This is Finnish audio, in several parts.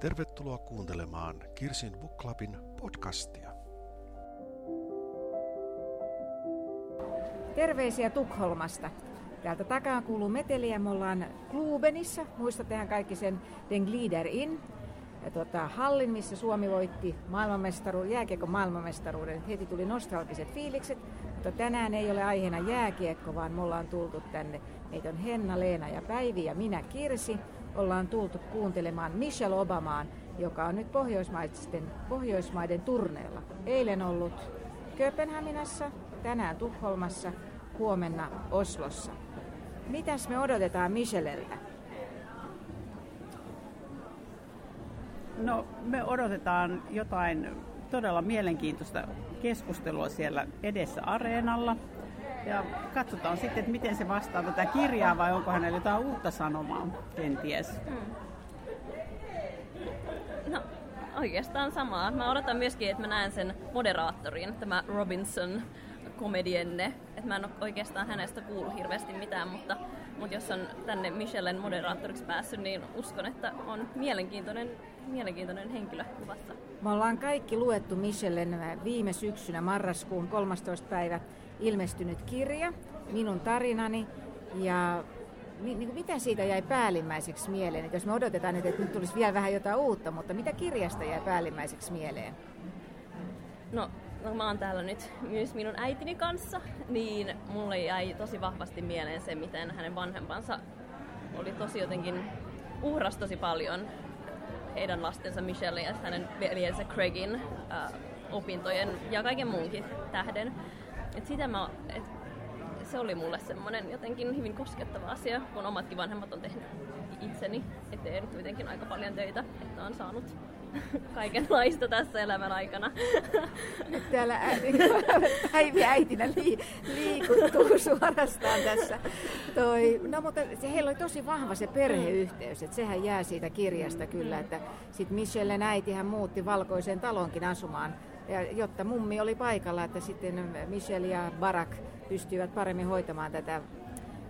Tervetuloa kuuntelemaan Kirsin Book Clubin podcastia. Terveisiä Tukholmasta. Täältä takaa kuuluu meteliä. Me ollaan Klubenissa. Muistattehan kaikki sen Den Glider In. Ja tuota, hallin, missä Suomi voitti maailmanmestaruuden, jääkiekon maailmanmestaruuden. Heti tuli nostalgiset fiilikset, mutta tänään ei ole aiheena jääkiekko, vaan me ollaan tultu tänne. Meitä on Henna, Leena ja Päivi ja minä Kirsi. Ollaan tultu kuuntelemaan Michelle Obamaan, joka on nyt Pohjoismaiden, Pohjoismaiden turneella. Eilen ollut Kööpenhaminassa, tänään Tukholmassa, huomenna Oslossa. Mitäs me odotetaan Micheleltä? No me odotetaan jotain todella mielenkiintoista keskustelua siellä edessä areenalla. Ja katsotaan sitten, että miten se vastaa tätä kirjaa vai onko hänellä jotain uutta sanomaa, kenties. Hmm. No, oikeastaan samaa. Mä odotan myöskin, että mä näen sen moderaattorin, tämä Robinson komedienne. Että mä en ole oikeastaan hänestä kuullut hirveästi mitään, mutta, mutta jos on tänne Michellen moderaattoriksi päässyt, niin uskon, että on mielenkiintoinen, mielenkiintoinen henkilö kuvassa. Me ollaan kaikki luettu Michellen viime syksynä marraskuun 13. päivä ilmestynyt kirja, Minun tarinani, ja niin mitä siitä jäi päällimmäiseksi mieleen? Että jos me odotetaan nyt, että nyt tulisi vielä vähän jotain uutta, mutta mitä kirjasta jäi päällimmäiseksi mieleen? No, no mä oon täällä nyt myös minun äitini kanssa, niin mulle jäi tosi vahvasti mieleen se, miten hänen vanhempansa oli tosi jotenkin, uhras tosi paljon heidän lastensa Michelle ja hänen veljensä Craigin äh, opintojen ja kaiken muunkin tähden. Et sitä mä, et se oli mulle semmoinen jotenkin hyvin koskettava asia, kun omatkin vanhemmat on tehnyt itseni eteen kuitenkin aika paljon töitä, että on saanut kaikenlaista tässä elämän aikana. Nyt täällä Päivi äitinä li, liikuttuu suorastaan tässä. Toi, no mutta se, heillä oli tosi vahva se perheyhteys, että sehän jää siitä kirjasta kyllä, että sitten Michelle äitihän muutti valkoiseen talonkin asumaan ja jotta mummi oli paikalla, että sitten Michelle ja Barack pystyivät paremmin hoitamaan tätä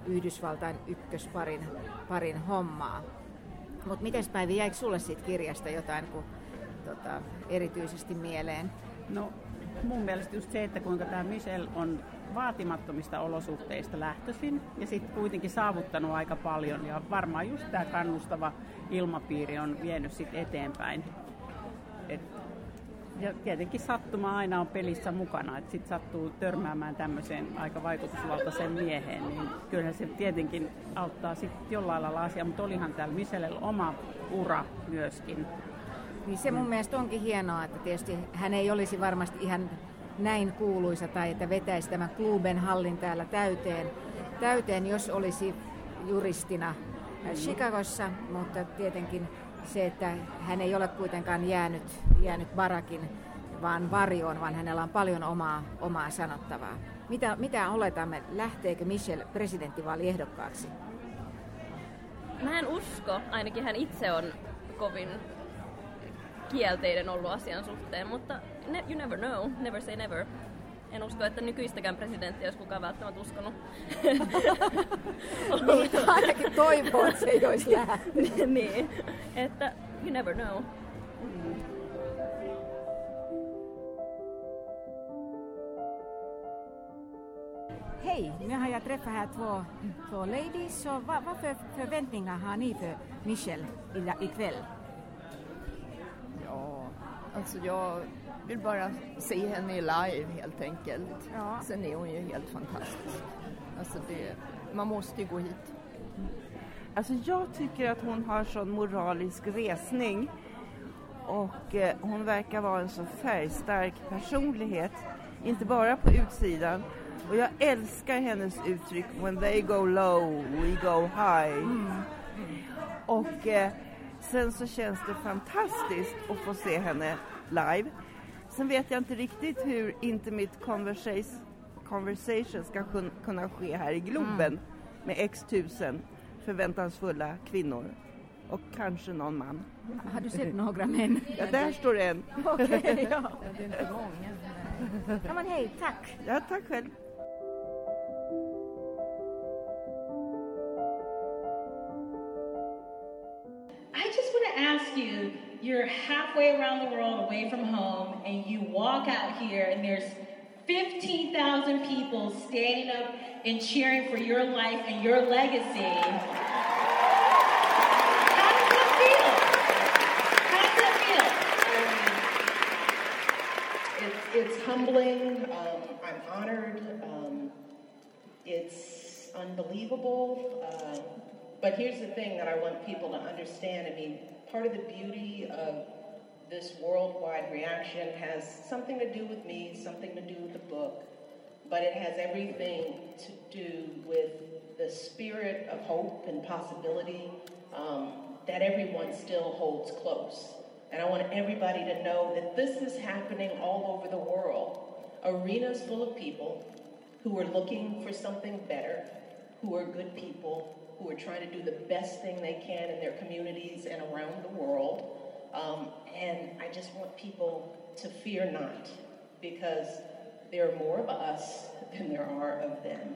Yhdysvaltain ykkösparin parin hommaa. Mutta miten Päivi, jäikö sulle siitä kirjasta jotain kun, tota, erityisesti mieleen? No mun mielestä just se, että kuinka tämä Michelle on vaatimattomista olosuhteista lähtöisin ja sitten kuitenkin saavuttanut aika paljon ja varmaan just tämä kannustava ilmapiiri on vienyt sitten eteenpäin. Et ja tietenkin sattuma aina on pelissä mukana, että sitten sattuu törmäämään tämmöiseen aika vaikutusvaltaiseen mieheen, niin kyllähän se tietenkin auttaa sitten jollain lailla asiaa, mutta olihan täällä Michelle oma ura myöskin. Niin se mun mm. mielestä onkin hienoa, että tietysti hän ei olisi varmasti ihan näin kuuluisa tai että vetäisi tämän kluben hallin täällä täyteen, täyteen jos olisi juristina mm. Chicagossa, mutta tietenkin se, että hän ei ole kuitenkaan jäänyt, jäänyt barakin vaan varjoon, vaan hänellä on paljon omaa, omaa sanottavaa. Mitä, mitä oletamme, lähteekö Michelle presidenttivaaliehdokkaaksi? Mä en usko, ainakin hän itse on kovin kielteinen ollut asian suhteen, mutta ne, you never know, never say never. En usko, että nykyistäkään presidenttiä olisi kukaan välttämättä uskonut. niin, ainakin toivoo, että se ei olisi niin, että you never know. Hej, nu har jag träffat här två, två ladies. Så vad, vad för förväntningar har ni för Michelle ikväll? Ja, alltså jag vill bara se henne live helt enkelt. Ja. Sen är hon ju helt fantastisk. Alltså det, man måste ju gå hit. Alltså jag tycker att hon har sån moralisk resning och eh, hon verkar vara en så färgstark personlighet, inte bara på utsidan. Och jag älskar hennes uttryck When they go low, we go high. Mm. Och eh, sen så känns det fantastiskt att få se henne live. Sen vet jag inte riktigt hur Intimate Conversation, conversation ska kunna ske här i Globen mm. med x tusen förväntansfulla kvinnor och kanske någon man. Har du sett några män? Ja, där står en. Okej, okay, ja. Det är inte många. Ja, men hej, tack. Ja, tack själv. I just want to ask you you're halfway around the world away from home and you walk out here and there's 15,000 people standing up and cheering for your life and your legacy. How does that feel? How does that feel? it's, it's humbling. Um, I'm honored. Um, it's unbelievable. Uh, but here's the thing that I want people to understand. I mean, part of the beauty of this worldwide reaction has something to do with me, something to do with the book, but it has everything to do with the spirit of hope and possibility um, that everyone still holds close. And I want everybody to know that this is happening all over the world. Arenas full of people who are looking for something better, who are good people, who are trying to do the best thing they can in their communities and around the world. Um, and I just want people to fear not, because there are more of us than there are of them.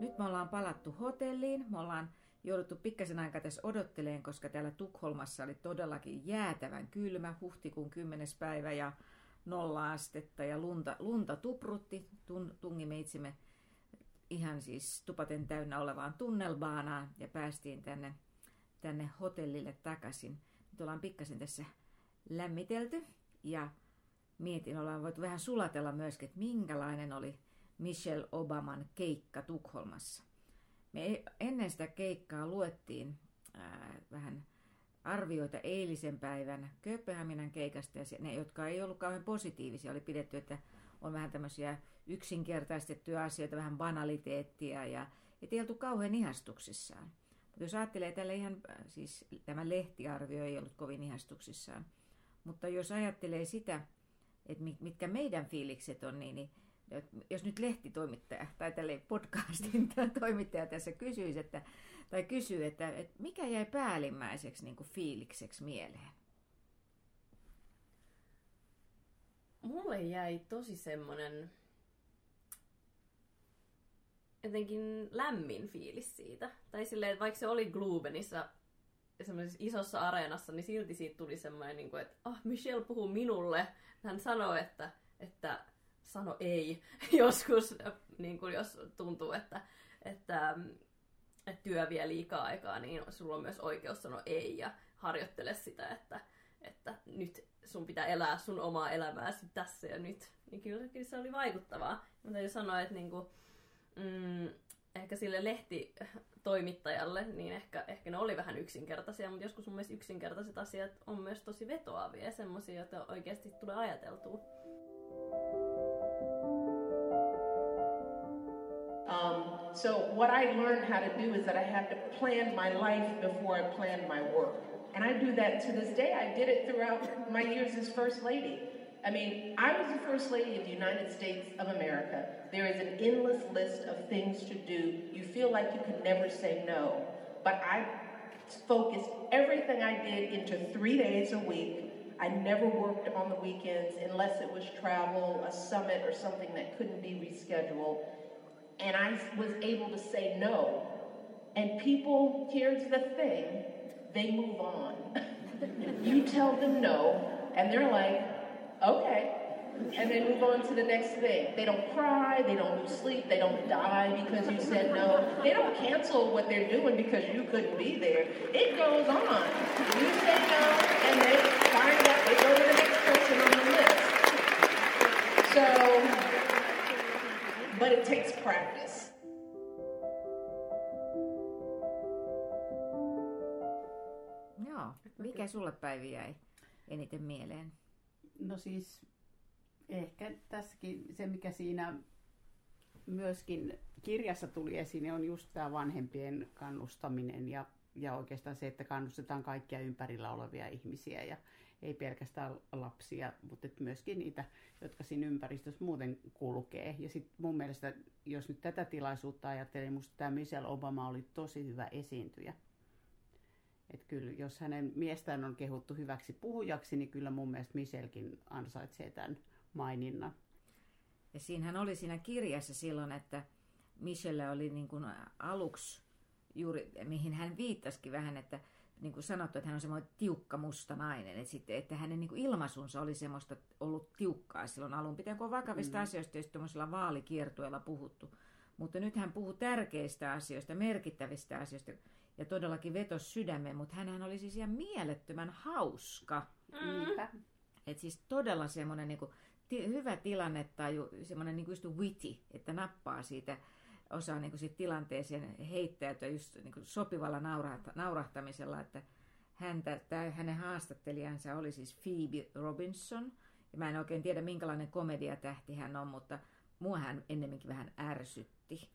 Nyt me ollaan palattu hotelliin. Me ollaan jouduttu pikkasen aikaa tässä odotteleen, koska täällä Tukholmassa oli todellakin jäätävän kylmä huhtikuun 10. päivä ja nolla astetta ja lunta, lunta tuprutti. Tun, tungimme itsemme ihan siis tupaten täynnä olevaan tunnelbaanaan ja päästiin tänne, tänne hotellille takaisin. Nyt ollaan pikkasen tässä lämmitelty ja mietin, ollaan voitu vähän sulatella myöskin, että minkälainen oli Michelle Obaman keikka Tukholmassa. Me ennen sitä keikkaa luettiin ää, vähän arvioita eilisen päivän Kööpenhaminan keikasta ja ne, jotka ei ollut kauhean positiivisia, oli pidetty, että on vähän tämmöisiä yksinkertaistettuja asioita, vähän banaliteettia ja ei oltu kauhean ihastuksissaan. Mutta jos ajattelee tälle ihan, siis tämä lehtiarvio ei ollut kovin ihastuksissaan. Mutta jos ajattelee sitä, että mitkä meidän fiilikset on, niin, niin jos nyt lehtitoimittaja tai tälle podcastin toimittaja tässä kysyisi, että, tai kysyy, että, että mikä jäi päällimmäiseksi niin kuin fiilikseksi mieleen? Mulle jäi tosi semmonen jotenkin lämmin fiilis siitä. Tai silleen, että vaikka se oli Glubenissa semmoisessa isossa areenassa, niin silti siitä tuli semmoinen, niin kuin, että ah, Michelle puhuu minulle. Hän sanoi, että, että sano ei joskus, niin kuin jos tuntuu, että, että työ vie liikaa aikaa, niin sulla on myös oikeus sanoa ei ja harjoittele sitä, että, että nyt sun pitää elää sun omaa elämääsi tässä ja nyt. Niin kyllä, kyllä se oli vaikuttavaa. Mutta täytyy sanoa, että niin kuin, mm, ehkä sille lehtitoimittajalle, niin ehkä, ehkä ne oli vähän yksinkertaisia, mutta joskus mun mielestä yksinkertaiset asiat on myös tosi vetoavia ja semmoisia, joita oikeasti tulee ajateltua. Um, so what I learned how to do is that I had to plan my life before I planned my work. And I do that to this day. I did it throughout my years as First Lady. I mean, I was the First Lady of the United States of America. There is an endless list of things to do. You feel like you could never say no. But I focused everything I did into three days a week. I never worked on the weekends unless it was travel, a summit, or something that couldn't be rescheduled and I was able to say no. And people, here's the thing, they move on. you tell them no, and they're like, okay. And they move on to the next thing. They don't cry, they don't lose sleep, they don't die because you said no. They don't cancel what they're doing because you couldn't be there. It goes on. You say no, and they find out, they go to the next person on the list. So, but it takes practice. Joo. Mikä sulle Päivi jäi eniten mieleen? No siis ehkä tässäkin se, mikä siinä myöskin kirjassa tuli esiin, on just tämä vanhempien kannustaminen ja, ja oikeastaan se, että kannustetaan kaikkia ympärillä olevia ihmisiä ja ei pelkästään lapsia, mutta myöskin niitä, jotka siinä ympäristössä muuten kulkee. Ja sitten mun mielestä, jos nyt tätä tilaisuutta ajattelee, musta tämä Michelle Obama oli tosi hyvä esiintyjä. Että kyllä, jos hänen miestään on kehuttu hyväksi puhujaksi, niin kyllä mun mielestä Michellekin ansaitsee tämän maininnan. Ja siinähän oli siinä kirjassa silloin, että Michelle oli niin kuin aluksi juuri, mihin hän viittasikin vähän, että niin kuin sanottu, että hän on semmoinen tiukka musta nainen. Että, sitten, että hänen niin kuin ilmaisunsa oli semmoista ollut tiukkaa silloin alun pitäen, kun on vakavista mm. asioista ja tuommoisilla vaalikiertueilla puhuttu. Mutta nyt hän puhuu tärkeistä asioista, merkittävistä asioista ja todellakin vetos sydämeen, mutta hän oli siis ihan mielettömän hauska. Mm. Et siis todella semmoinen niin kuin, ti- hyvä tilanne tai semmoinen niin kuin just witty, että nappaa siitä osaa niin kuin siitä tilanteeseen heittäytyä just niin kuin sopivalla naurahta- naurahtamisella, että häntä, tämä, hänen haastattelijansa oli siis Phoebe Robinson, ja mä en oikein tiedä minkälainen komediatähti hän on, mutta mua hän ennemminkin vähän ärsytti.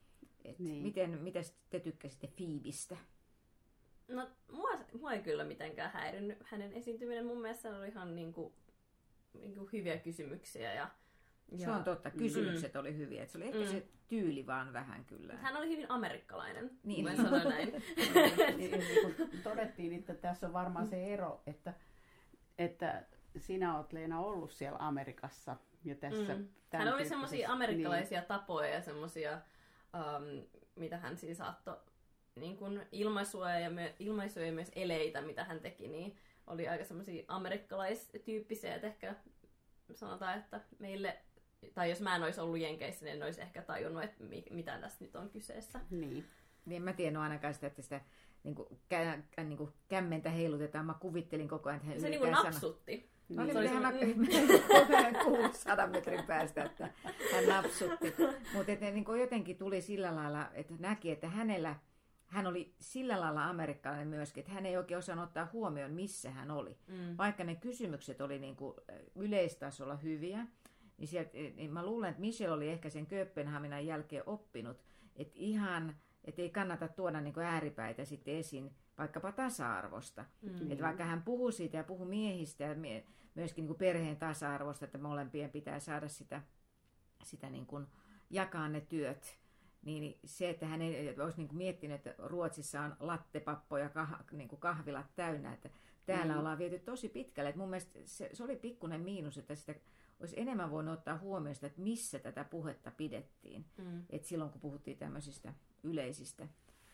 Et niin. miten, miten te tykkäsitte Phoebestä? No, mua, mua ei kyllä mitenkään häirinnyt hänen esiintyminen. Mun mielestä oli ihan niinku, niinku hyviä kysymyksiä ja ja, se on totta, kysymykset mm. oli hyviä. Et se oli ehkä mm. se tyyli vaan vähän kyllä. Hän oli hyvin amerikkalainen, niin. mä sanoin näin. niin, niin kuin todettiin, että tässä on varmaan se ero, että, että sinä olet Leena ollut siellä Amerikassa. Ja tässä mm. Hän oli semmoisia amerikkalaisia niin. tapoja ja semmoisia, um, mitä hän siis saattoi niin kuin ilmaisua ja, my, ilmaisuja ja myös eleitä, mitä hän teki, niin oli aika semmoisia amerikkalaistyyppisiä, että ehkä sanotaan, että meille tai jos mä en olisi ollut Jenkeissä, niin en olisi ehkä tajunnut, että mitä tässä nyt on kyseessä. Niin. Niin mä tiedän ainakaan sitä, että sitä niin kuin, kä, niin kuin kämmentä heilutetaan. Mä kuvittelin koko ajan, että Se niin kuin napsutti. No niin, se oli mä kuullut sadan metrin päästä, että hän napsutti. Mutta niin jotenkin tuli sillä lailla, että näki, että hänellä, hän oli sillä lailla amerikkalainen myöskin, että hän ei oikein osannut ottaa huomioon, missä hän oli. Mm. Vaikka ne kysymykset oli niin kuin yleistasolla hyviä, niin, sieltä, niin mä luulen, että Michelle oli ehkä sen Kööpenhaminan jälkeen oppinut, että ihan, että ei kannata tuoda niin ääripäitä sitten esiin vaikkapa tasa-arvosta. Mm-hmm. Että vaikka hän puhuu siitä ja puhuu miehistä ja myöskin niin kuin perheen tasa-arvosta, että molempien pitää saada sitä, sitä niin kuin jakaa ne työt, niin se, että hän ei olisi niin kuin miettinyt, että Ruotsissa on lattepappo ja kah, niin kuin kahvilat täynnä, että täällä mm. ollaan viety tosi pitkälle. Että mun mielestä se, se oli pikkuinen miinus, että sitä olisi enemmän voinut ottaa huomioon sitä, että missä tätä puhetta pidettiin. Mm. Et silloin kun puhuttiin tämmöisistä yleisistä,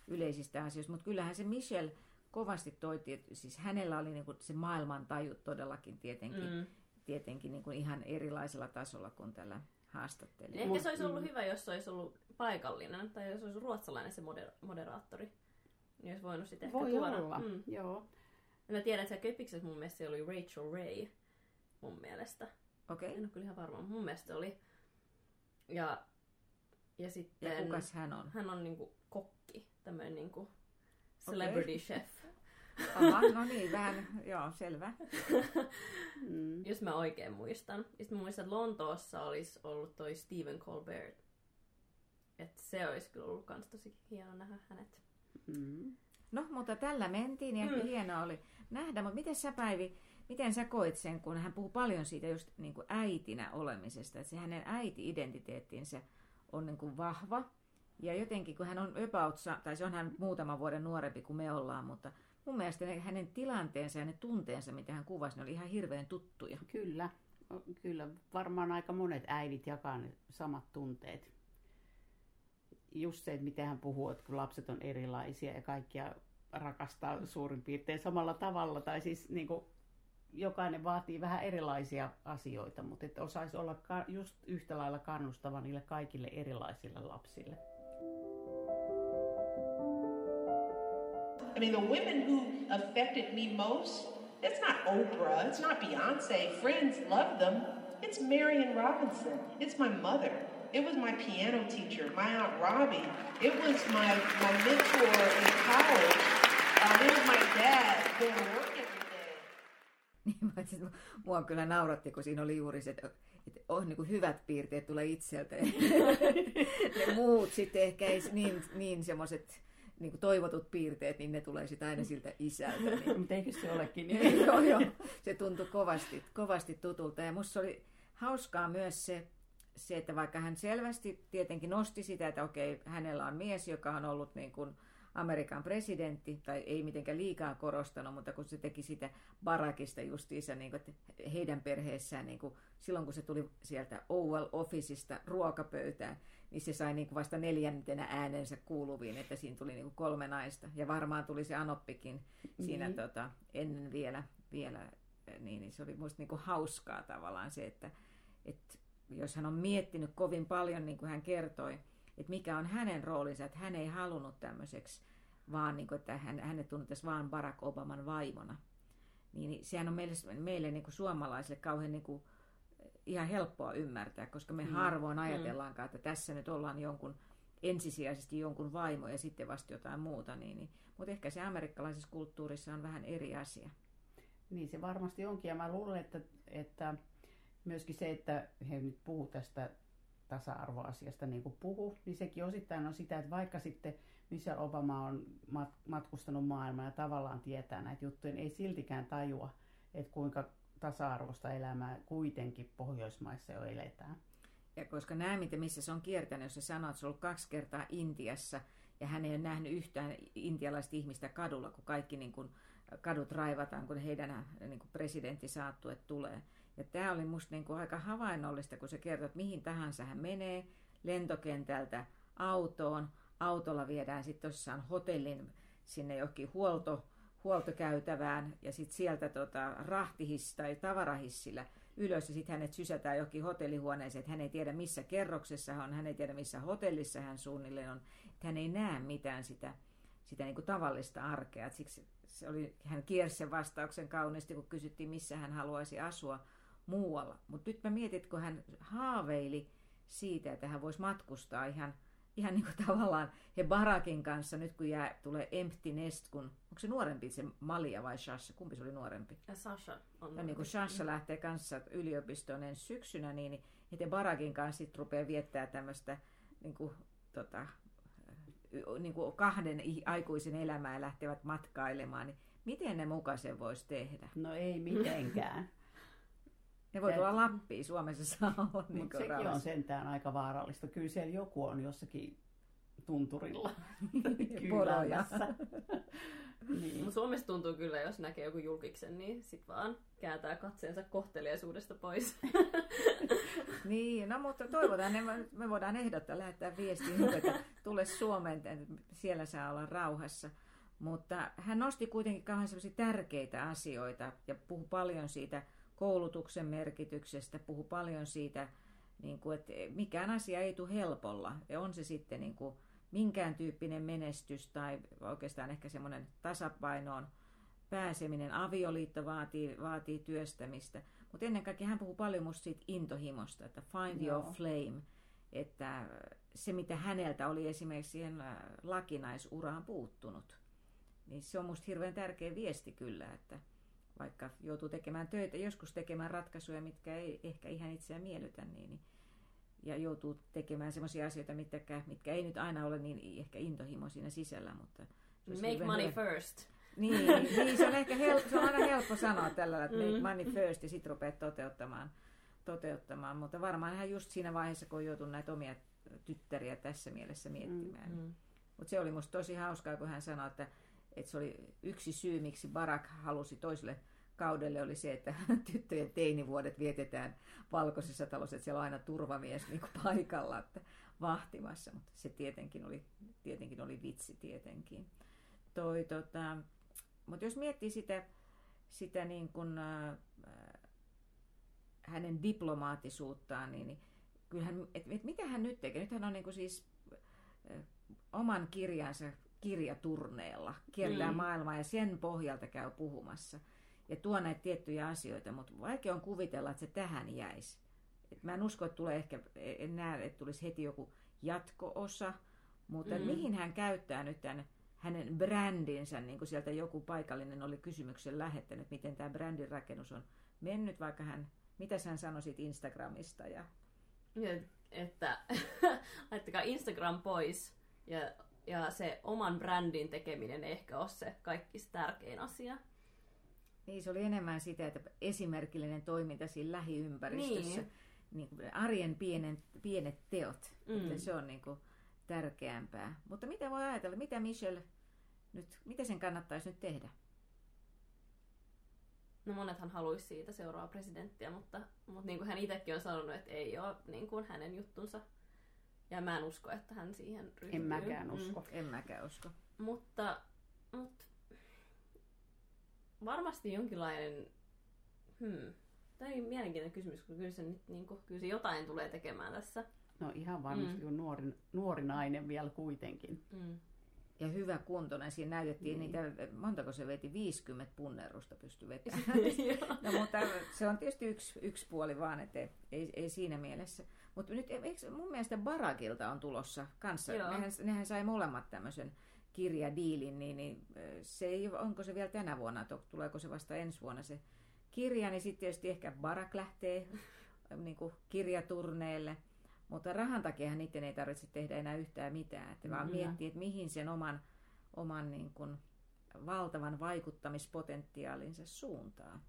yleisistä asioista. Mutta kyllähän se Michelle kovasti toitti, että siis hänellä oli niinku se maailman taju todellakin tietenkin, mm. tietenkin niinku ihan erilaisella tasolla kuin tällä haastattelijalla. Ehkä se olisi ollut mm. hyvä, jos se olisi ollut paikallinen, tai jos olisi ruotsalainen se moder- moderaattori. Niin olisi voinut sitten ehkä Voi tuoda. olla, mm. joo. mä tiedän, että se Köpiksessä mun mielestä se oli Rachel Ray mun mielestä. Okei. Okay. En ole kyllä ihan varma. Mun mielestä oli. Ja, ja sitten... Ja kukas hän on? Hän on niinku kokki. Tämmöinen niinku celebrity okay. chef. Aha, no niin, vähän, joo, selvä. mm. Jos mä oikein muistan. Ja sitten muistan, että Lontoossa olisi ollut toi Stephen Colbert. Että se olisi kyllä ollut kans tosi hieno nähdä hänet. Mm. No, mutta tällä mentiin ja mm. hienoa oli nähdä. Mutta miten sä Päivi, Miten sä koit sen, kun hän puhuu paljon siitä just niin kuin äitinä olemisesta, että se hänen äiti-identiteettinsä on niin kuin vahva. Ja jotenkin, kun hän on about, tai se on hän muutaman vuoden nuorempi kuin me ollaan, mutta mun mielestä ne, hänen tilanteensa ja ne tunteensa, mitä hän kuvasi, ne oli ihan hirveän tuttuja. Kyllä, kyllä. Varmaan aika monet äidit jakaa ne samat tunteet. Just se, että miten hän puhuu, että kun lapset on erilaisia ja kaikkia rakastaa suurin piirtein samalla tavalla. Tai siis niin kuin, jokainen vaatii vähän erilaisia asioita, mutta että osaisi olla just yhtä lailla kannustava niille kaikille erilaisille lapsille. I mean, the women who affected me most, it's not Oprah, it's not Beyonce. Friends love them. It's Marion Robinson. It's my mother. It was my piano teacher, my Aunt Robbie. It was my, my mentor in college. Um, it was my dad going to work Niin, siis mua kyllä nauratti, kun siinä oli juuri se, että, oh, niin kuin hyvät piirteet tulee itseltä. ne muut sitten ehkä ei niin, niin semmoiset niin kuin toivotut piirteet, niin ne tulee sitten aina siltä isältä. Niin. Mutta eikö se olekin niin? joo, joo. Se tuntui kovasti, kovasti tutulta. Ja musta oli hauskaa myös se, se, että vaikka hän selvästi tietenkin nosti sitä, että okei, hänellä on mies, joka on ollut niin kuin Amerikan presidentti, tai ei mitenkään liikaa korostanut, mutta kun se teki sitä Barakista justiinsa niin kuin, että heidän perheessään, niin kuin, silloin kun se tuli sieltä Oval Officeista ruokapöytään, niin se sai niin kuin vasta neljäntenä äänensä kuuluviin, että siinä tuli niin kuin kolme naista. Ja varmaan tuli se Anoppikin siinä mm-hmm. tota, ennen vielä, vielä niin, niin se oli musta niin kuin hauskaa tavallaan se, että, että jos hän on miettinyt kovin paljon, niin kuin hän kertoi, että mikä on hänen roolinsa, että hän ei halunnut tämmöiseksi, vaan niin kuin, että hän, hänet tunnettaisiin vaan Barack Obaman vaimona. Niin, niin sehän on meille, meille niin kuin suomalaisille kauhean niin kuin, ihan helppoa ymmärtää, koska me mm. harvoin mm. ajatellaankaan, että tässä nyt ollaan jonkun ensisijaisesti jonkun vaimo ja sitten vasta jotain muuta. Niin, niin. Mutta ehkä se amerikkalaisessa kulttuurissa on vähän eri asia. Niin se varmasti onkin ja mä luulen, että, että myöskin se, että he nyt puhuu tästä tasa-arvoasiasta niin kuin puhu, niin sekin osittain on sitä, että vaikka sitten Michelle Obama on matkustanut maailmaa ja tavallaan tietää näitä juttuja, niin ei siltikään tajua, että kuinka tasa-arvoista elämää kuitenkin Pohjoismaissa jo eletään. Ja koska näemme, missä se on kiertänyt, jos se sanoo, että se on ollut kaksi kertaa Intiassa, ja hän ei ole nähnyt yhtään intialaista ihmistä kadulla, kun kaikki niin kuin kadut raivataan, kun heidän niin kuin presidentti saattu, että tulee. Ja tämä oli musta niin kuin aika havainnollista, kun se kertoo, että mihin tahansa hän menee lentokentältä autoon. Autolla viedään sitten tosissaan hotellin sinne johonkin huolto, huoltokäytävään ja sitten sieltä tota, rahtihiss tai tavarahissillä ylös ja sitten hänet sysätään johonkin hotellihuoneeseen, että hän ei tiedä missä kerroksessa hän on, hän ei tiedä missä hotellissa hän suunnilleen on, että hän ei näe mitään sitä, sitä niin kuin tavallista arkea. Et siksi se oli, hän kiersi sen vastauksen kauniisti, kun kysyttiin, missä hän haluaisi asua muualla. Mutta nyt mä mietin, että kun hän haaveili siitä, että hän voisi matkustaa ihan, ihan niin kuin tavallaan he Barakin kanssa, nyt kun jää, tulee Empty Nest, kun, onko se nuorempi se Malia vai Shasha, kumpi se oli nuorempi? Ja Sasha on ja niin kuin Shasha lähtee kanssa yliopistoon ensi syksynä, niin, niin he Barakin kanssa sitten rupeaa viettää tämmöistä niin kuin, tota, niin kuin kahden aikuisen elämää lähtevät matkailemaan, niin miten ne muka sen voisi tehdä? No ei mitenkään. Ne voi tulla Lappiin, Suomessa saa olla niin Mutta sekin on sentään aika vaarallista. Kyllä siellä joku on jossakin tunturilla kyylämässä. niin. Suomessa tuntuu kyllä, jos näkee joku julkiksen, niin sit vaan kääntää katseensa kohteliaisuudesta pois. niin, no mutta toivotaan, me, me voidaan ehdottaa lähettää viestiä, että tule Suomeen, siellä saa olla rauhassa. Mutta hän nosti kuitenkin kauhean tärkeitä asioita ja puhui paljon siitä koulutuksen merkityksestä, puhu paljon siitä, niin kuin, että mikään asia ei tule helpolla. Ja on se sitten niin kuin, minkään tyyppinen menestys tai oikeastaan ehkä semmoinen tasapainoon pääseminen. Avioliitto vaatii, vaatii työstämistä. Mutta ennen kaikkea hän puhuu paljon musta siitä intohimosta, että find Joo. your flame. Että se, mitä häneltä oli esimerkiksi siihen äh, lakinaisuraan puuttunut, niin se on musta hirveän tärkeä viesti kyllä, että – vaikka joutuu tekemään töitä, joskus tekemään ratkaisuja, mitkä ei ehkä ihan itseään miellytä, niin, niin ja joutuu tekemään sellaisia asioita, mitkä, mitkä ei nyt aina ole niin ehkä intohimo siinä sisällä, mutta... Make money hyvä. first. Niin, niin, se on ehkä helppo, se on aina helppo sanoa tällä että make mm. money first ja sitten rupeat toteuttamaan, toteuttamaan. Mutta varmaan hän just siinä vaiheessa, kun on joutunut näitä omia tyttäriä tässä mielessä miettimään. Mm, mm. Mutta se oli musta tosi hauskaa, kun hän sanoi, että että se oli yksi syy, miksi Barack halusi toiselle kaudelle oli se, että tyttöjen teinivuodet vietetään valkoisessa talossa, että siellä on aina turvamies niin paikalla että vahtimassa, mutta se tietenkin oli, tietenkin oli vitsi tietenkin. Toi, tota, mutta jos miettii sitä, sitä niin kuin, äh, hänen diplomaattisuuttaan, niin, niin kyllähän, et, et mitä hän nyt tekee? Nyt hän on niin kuin siis äh, oman kirjansa kirjaturneella, kiertää mm. maailmaa ja sen pohjalta käy puhumassa ja tuo näitä tiettyjä asioita, mutta vaikea on kuvitella, että se tähän jäisi. Et mä en usko, että tulee ehkä, en näe, että tulisi heti joku jatko-osa, mutta mm. mihin hän käyttää nyt tämän hänen brändinsä, niin kuin sieltä joku paikallinen oli kysymyksen lähettänyt, miten tämä brändin rakennus on mennyt, vaikka hän, mitä hän sanoi siitä Instagramista? Ja... Että laittakaa Instagram pois ja ja se oman brändin tekeminen ei ehkä ole se kaikista tärkein asia. Niin, se oli enemmän sitä, että esimerkillinen toiminta siinä lähiympäristössä, niin. Niin kuin arjen pienen, pienet teot, mm. että se on niin kuin tärkeämpää. Mutta mitä voi ajatella, mitä Michelle nyt, mitä sen kannattaisi nyt tehdä? No monethan haluaisi siitä seuraavaa presidenttiä, mutta, mutta niin kuin hän itsekin on sanonut, että ei ole niin kuin hänen juttunsa. Ja mä en usko, että hän siihen ryhtyy. En mäkään usko. Mm. En mäkään usko. Mutta, mutta varmasti jonkinlainen... Hmm. Tämä on mielenkiintoinen kysymys, kun kyllä se, nyt, niin kuin, kyllä se jotain tulee tekemään tässä. No ihan varmasti, mm. kun nuori, nuori nainen vielä kuitenkin. Mm. Ja hyvä kuntoinen. Siinä näytettiin niin. niitä, montako se veti, 50 punnerusta pysty vetämään. no, mutta se on tietysti yksi, yksi puoli vaan, että ei, ei siinä mielessä. Mutta nyt eikö, mun mielestä Barakilta on tulossa kanssa. Nehän, nehän sai molemmat tämmöisen kirjadiilin, niin, niin se ei, onko se vielä tänä vuonna, tuleeko se vasta ensi vuonna se kirja, niin sitten tietysti ehkä Barak lähtee niin kuin kirjaturneelle. Mutta rahan takia niiden ei tarvitse tehdä enää yhtään mitään, että vaan mm-hmm. miettii, että mihin sen oman, oman niin kuin valtavan vaikuttamispotentiaalinsa suuntaan.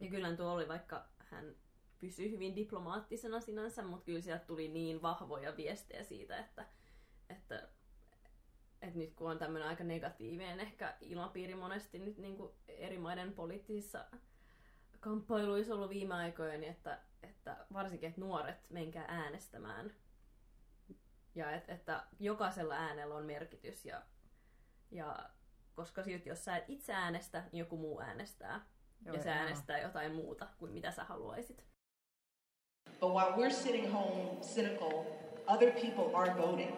Ja kyllä tuo oli, vaikka hän pysyi hyvin diplomaattisena sinänsä, mutta kyllä sieltä tuli niin vahvoja viestejä siitä, että, että, että nyt kun on tämmöinen aika negatiivinen ehkä ilmapiiri monesti nyt niin kuin eri maiden poliittisissa kamppailuissa ollut viime aikoina, niin että, että varsinkin, että nuoret menkää äänestämään. Ja et, että jokaisella äänellä on merkitys. Ja, ja koska silti, jos sä et itse äänestä, niin joku muu äänestää. Joo, ja se äänestää jotain muuta kuin mitä sä haluaisit. But while we're sitting home cynical, other people are voting.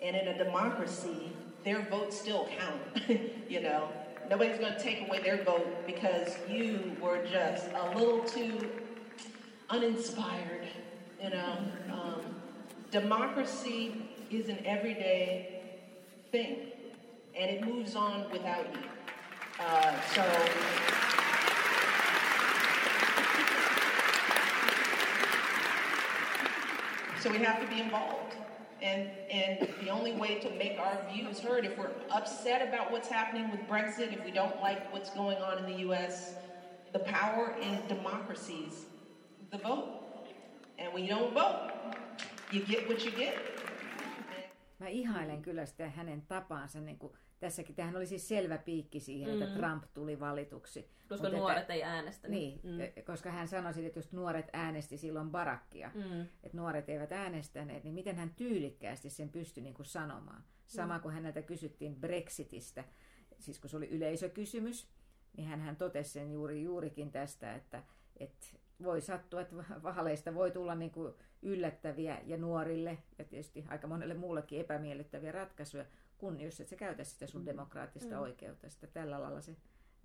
And in a democracy, their votes still count, you know. Nobody's going to take away their vote because you were just a little too uninspired. You know, um, democracy is an everyday thing, and it moves on without you. Uh, so. So we have to be involved. And, and the only way to make our views heard, if we're upset about what's happening with Brexit, if we don't like what's going on in the US, the power in democracies, the vote. And when you don't vote, you get what you get. Mä ihailen kyllä sitä hänen tapaansa niin kuin tässäkin tähän oli siis selvä piikki siihen, mm. että Trump tuli valituksi. Koska Mut nuoret että, ei äänestä. Niin, mm. E, koska hän sanoi, että jos nuoret äänesti silloin barakkia, mm. että nuoret eivät äänestäneet, niin miten hän tyylikkäästi sen pystyi niin kuin sanomaan. Sama mm. kuin häneltä kysyttiin Brexitistä, siis kun se oli yleisökysymys, niin hän, hän totesi sen juuri, juurikin tästä, että, että voi sattua, että vaaleista voi tulla niin kuin yllättäviä ja nuorille ja tietysti aika monelle muullekin epämiellyttäviä ratkaisuja, kun jos et sä käytä sitä sun mm. demokraattista mm. oikeutta. Sitä tällä lailla se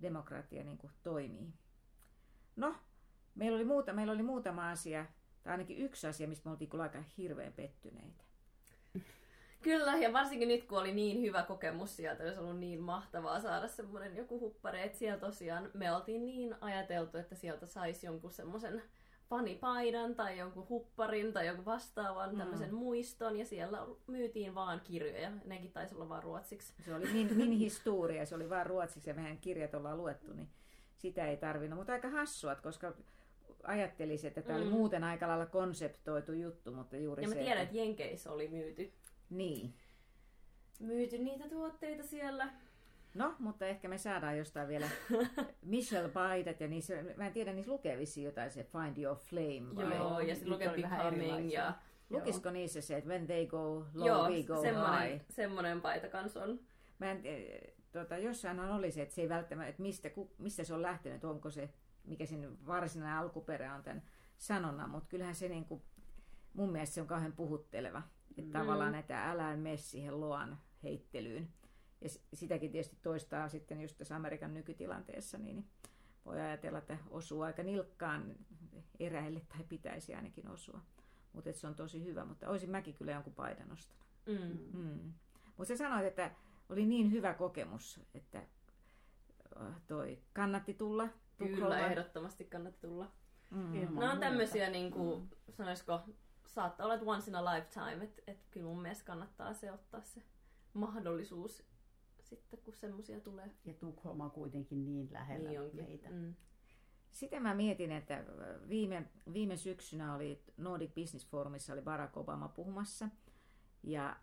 demokratia niin kuin toimii. No, meillä oli, muuta, meillä oli muutama asia, tai ainakin yksi asia, mistä me oltiin kyllä aika hirveän pettyneitä. Kyllä, ja varsinkin nyt kun oli niin hyvä kokemus sieltä, olisi ollut niin mahtavaa saada semmoinen joku huppare, että siellä tosiaan me oltiin niin ajateltu, että sieltä saisi jonkun semmoisen fanipaidan tai jonkun hupparin tai jonkun vastaavan mm. tämmöisen muiston ja siellä myytiin vaan kirjoja. Nekin taisi olla vaan ruotsiksi. Se oli min, min historia, se oli vaan ruotsiksi ja mehän kirjat ollaan luettu, niin sitä ei tarvinnut. Mutta aika hassua, koska ajattelisin, että tämä mm. oli muuten aika lailla konseptoitu juttu, mutta juuri ja se... Ja mä tiedän, että Jenkeissä oli myyty. Niin. Myyty niitä tuotteita siellä. No, mutta ehkä me saadaan jostain vielä Michelle Paidat ja niissä, mä en tiedä, niissä lukee jotain se Find Your Flame. Vai? Joo, ja sitten lukee Becoming ja... Lukisiko Joo. niissä se, että when they go low, Joo, we go semmonen, high? semmoinen paita kanssa on. Mä en, tota, jossain oli se, että se ei välttämättä, että mistä, mistä se on lähtenyt, onko se, mikä sen varsinainen alkuperä on tämän sanonnan, mutta kyllähän se niin kuin, mun mielestä se on kauhean puhutteleva. Että mm. tavallaan, että älä mene siihen loan heittelyyn. Ja sitäkin tietysti toistaa sitten just tässä Amerikan nykytilanteessa, niin voi ajatella, että osuu aika nilkkaan eräille tai pitäisi ainakin osua. Mutta se on tosi hyvä, mutta olisin mäkin kyllä jonkun paidan ostanut. Mm. Mm. Mutta sä sanoit, että oli niin hyvä kokemus, että äh, toi kannatti tulla. Kyllä, ehdottomasti kannatti tulla. Mm. Nämä on tämmöisiä, niin kuin, sanoisiko, saattaa olla, että once in a lifetime, että, että kyllä mun mielestä kannattaa se ottaa se mahdollisuus sitten, kun semmoisia tulee. Ja Tukholma on kuitenkin niin lähellä niin onkin. meitä. Mm. Sitä mä mietin, että viime, viime syksynä oli Nordic Business Forumissa oli Barack Obama puhumassa. Ja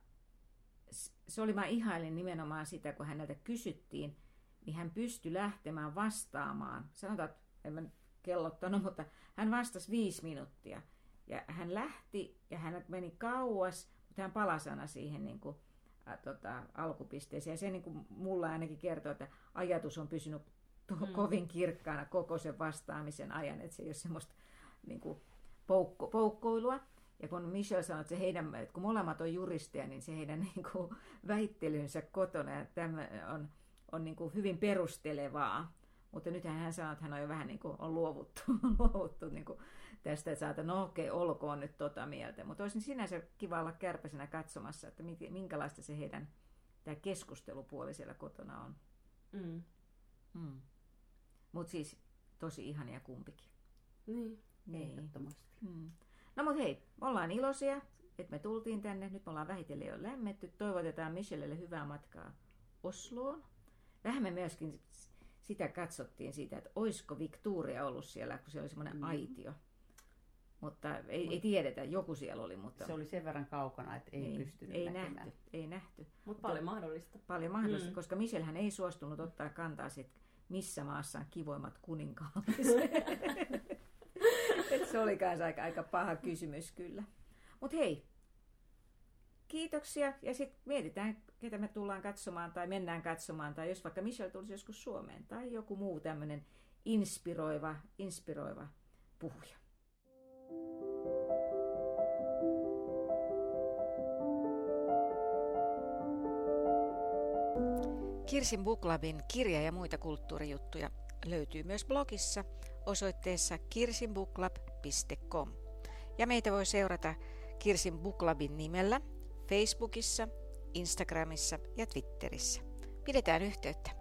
se oli, mä ihailin nimenomaan sitä, kun häneltä kysyttiin, niin hän pystyi lähtemään vastaamaan. Sanotaan, että en mä kellottanut, mutta hän vastasi viisi minuuttia. Ja hän lähti ja hän meni kauas, mutta hän palasi aina siihen niin kuin, tota, alkupisteeseen. Ja se niin kuin mulla ainakin kertoo, että ajatus on pysynyt to- mm. kovin kirkkaana koko sen vastaamisen ajan, että se ei ole semmoista niin kuin, poukko, poukkoilua. Ja kun Michelle sanoi, että, se heidän, että kun molemmat on juristeja, niin se heidän niin kuin, väittelynsä kotona ja tämä on, on niin kuin hyvin perustelevaa. Mutta nyt hän sanoi, että hän on jo vähän niin kuin, on luovuttu, luovuttu niin kuin tästä, että saata, no okei, okay, olkoon nyt tota mieltä. Mutta olisi sinänsä kiva olla kärpäsenä katsomassa, että minkälaista se heidän tämä keskustelupuoli siellä kotona on. Mm. Mm. Mutta siis tosi ihania kumpikin. Niin, niin. ehdottomasti. Mm. No mutta hei, me ollaan iloisia, että me tultiin tänne. Nyt me ollaan vähitellen jo lämmetty. Toivotetaan Michellelle hyvää matkaa Osloon. Vähän me myöskin sitä katsottiin siitä, että oisko Victoria ollut siellä, kun se oli semmoinen mm. aitio. Mutta ei, Mut, ei tiedetä, joku siellä oli. Mutta... Se oli sen verran kaukana, että ei, ei pystynyt ei näkemään. Nähty, ei nähty. Mutta paljon mahdollista. Paljon mahdollista, mm. koska hän ei suostunut ottaa kantaa sit, missä maassa on kivoimmat kuninkaalliset. se oli myös aika, aika paha kysymys kyllä. Mutta hei, kiitoksia ja sitten mietitään, ketä me tullaan katsomaan tai mennään katsomaan, tai jos vaikka Michelle tulisi joskus Suomeen, tai joku muu tämmöinen inspiroiva, inspiroiva puhuja. Kirsin Booklabin kirja ja muita kulttuurijuttuja löytyy myös blogissa osoitteessa kirsinbooklab.com. Ja meitä voi seurata Kirsin Booklabin nimellä Facebookissa, Instagramissa ja Twitterissä. Pidetään yhteyttä.